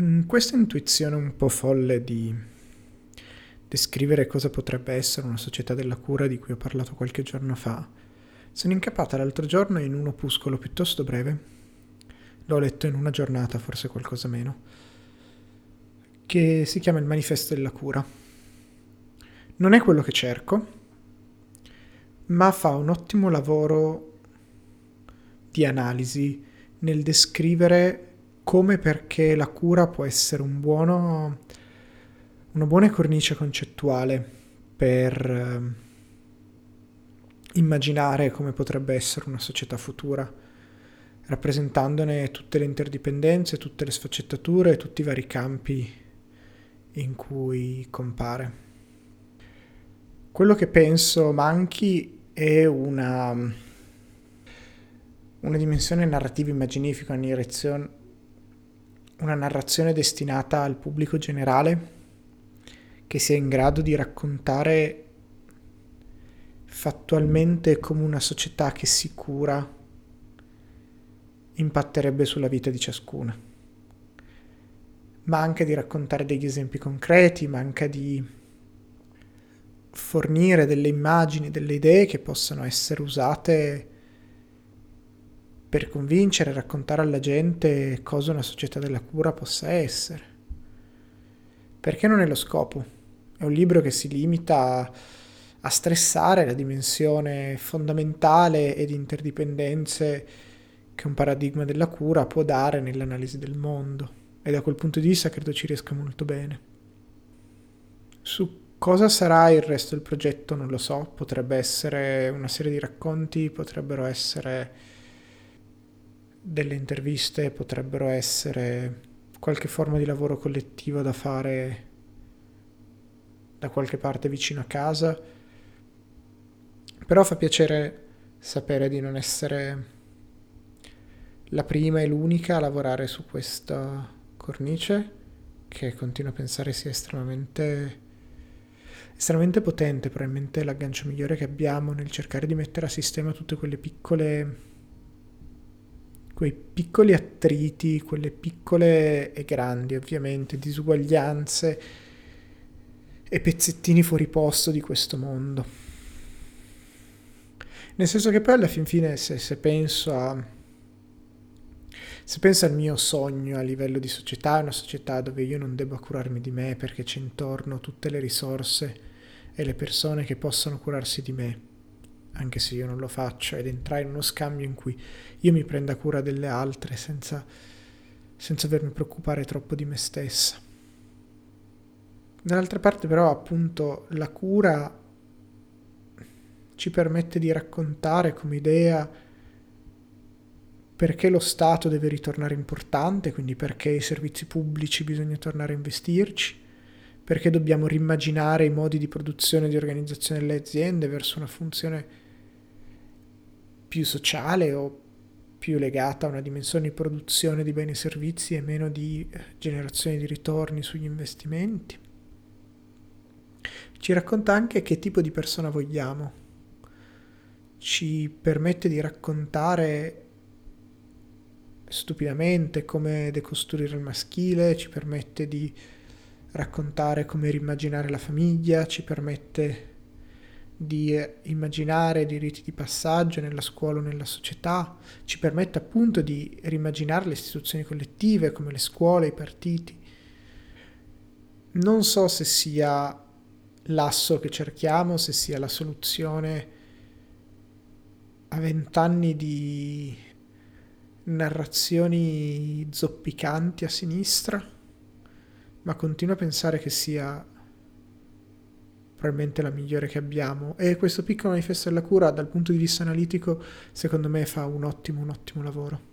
In questa intuizione un po' folle di descrivere cosa potrebbe essere una società della cura di cui ho parlato qualche giorno fa, sono incappata l'altro giorno in un opuscolo piuttosto breve. L'ho letto in una giornata, forse qualcosa meno, che si chiama Il manifesto della cura. Non è quello che cerco, ma fa un ottimo lavoro di analisi nel descrivere come perché la cura può essere un buono, una buona cornice concettuale per eh, immaginare come potrebbe essere una società futura, rappresentandone tutte le interdipendenze, tutte le sfaccettature, tutti i vari campi in cui compare. Quello che penso manchi è una, una dimensione narrativa immaginifica, una direzione, una narrazione destinata al pubblico generale che sia in grado di raccontare fattualmente come una società che si cura impatterebbe sulla vita di ciascuna. Manca di raccontare degli esempi concreti, manca di fornire delle immagini, delle idee che possano essere usate per convincere e raccontare alla gente cosa una società della cura possa essere. Perché non è lo scopo. È un libro che si limita a stressare la dimensione fondamentale e di interdipendenze che un paradigma della cura può dare nell'analisi del mondo. E da quel punto di vista credo ci riesca molto bene. Su cosa sarà il resto del progetto non lo so, potrebbe essere una serie di racconti, potrebbero essere delle interviste potrebbero essere qualche forma di lavoro collettivo da fare da qualche parte vicino a casa, però fa piacere sapere di non essere la prima e l'unica a lavorare su questa cornice che continuo a pensare sia estremamente estremamente potente, probabilmente l'aggancio migliore che abbiamo nel cercare di mettere a sistema tutte quelle piccole quei piccoli attriti, quelle piccole e grandi ovviamente disuguaglianze e pezzettini fuori posto di questo mondo. Nel senso che poi alla fin fine se, se penso a se penso al mio sogno a livello di società, una società dove io non debba curarmi di me perché c'è intorno tutte le risorse e le persone che possono curarsi di me anche se io non lo faccio, ed entrare in uno scambio in cui io mi prenda cura delle altre senza, senza dovermi preoccupare troppo di me stessa. Dall'altra parte però appunto la cura ci permette di raccontare come idea perché lo Stato deve ritornare importante, quindi perché i servizi pubblici bisogna tornare a investirci, perché dobbiamo rimmaginare i modi di produzione e di organizzazione delle aziende verso una funzione più sociale o più legata a una dimensione di produzione di beni e servizi e meno di eh, generazione di ritorni sugli investimenti. Ci racconta anche che tipo di persona vogliamo, ci permette di raccontare stupidamente come decostruire il maschile, ci permette di raccontare come rimmaginare la famiglia, ci permette di immaginare dei riti di passaggio nella scuola o nella società, ci permette appunto di rimmaginare le istituzioni collettive come le scuole, i partiti. Non so se sia l'asso che cerchiamo, se sia la soluzione a vent'anni di narrazioni zoppicanti a sinistra, ma continuo a pensare che sia probabilmente la migliore che abbiamo e questo piccolo manifesto della cura dal punto di vista analitico secondo me fa un ottimo un ottimo lavoro.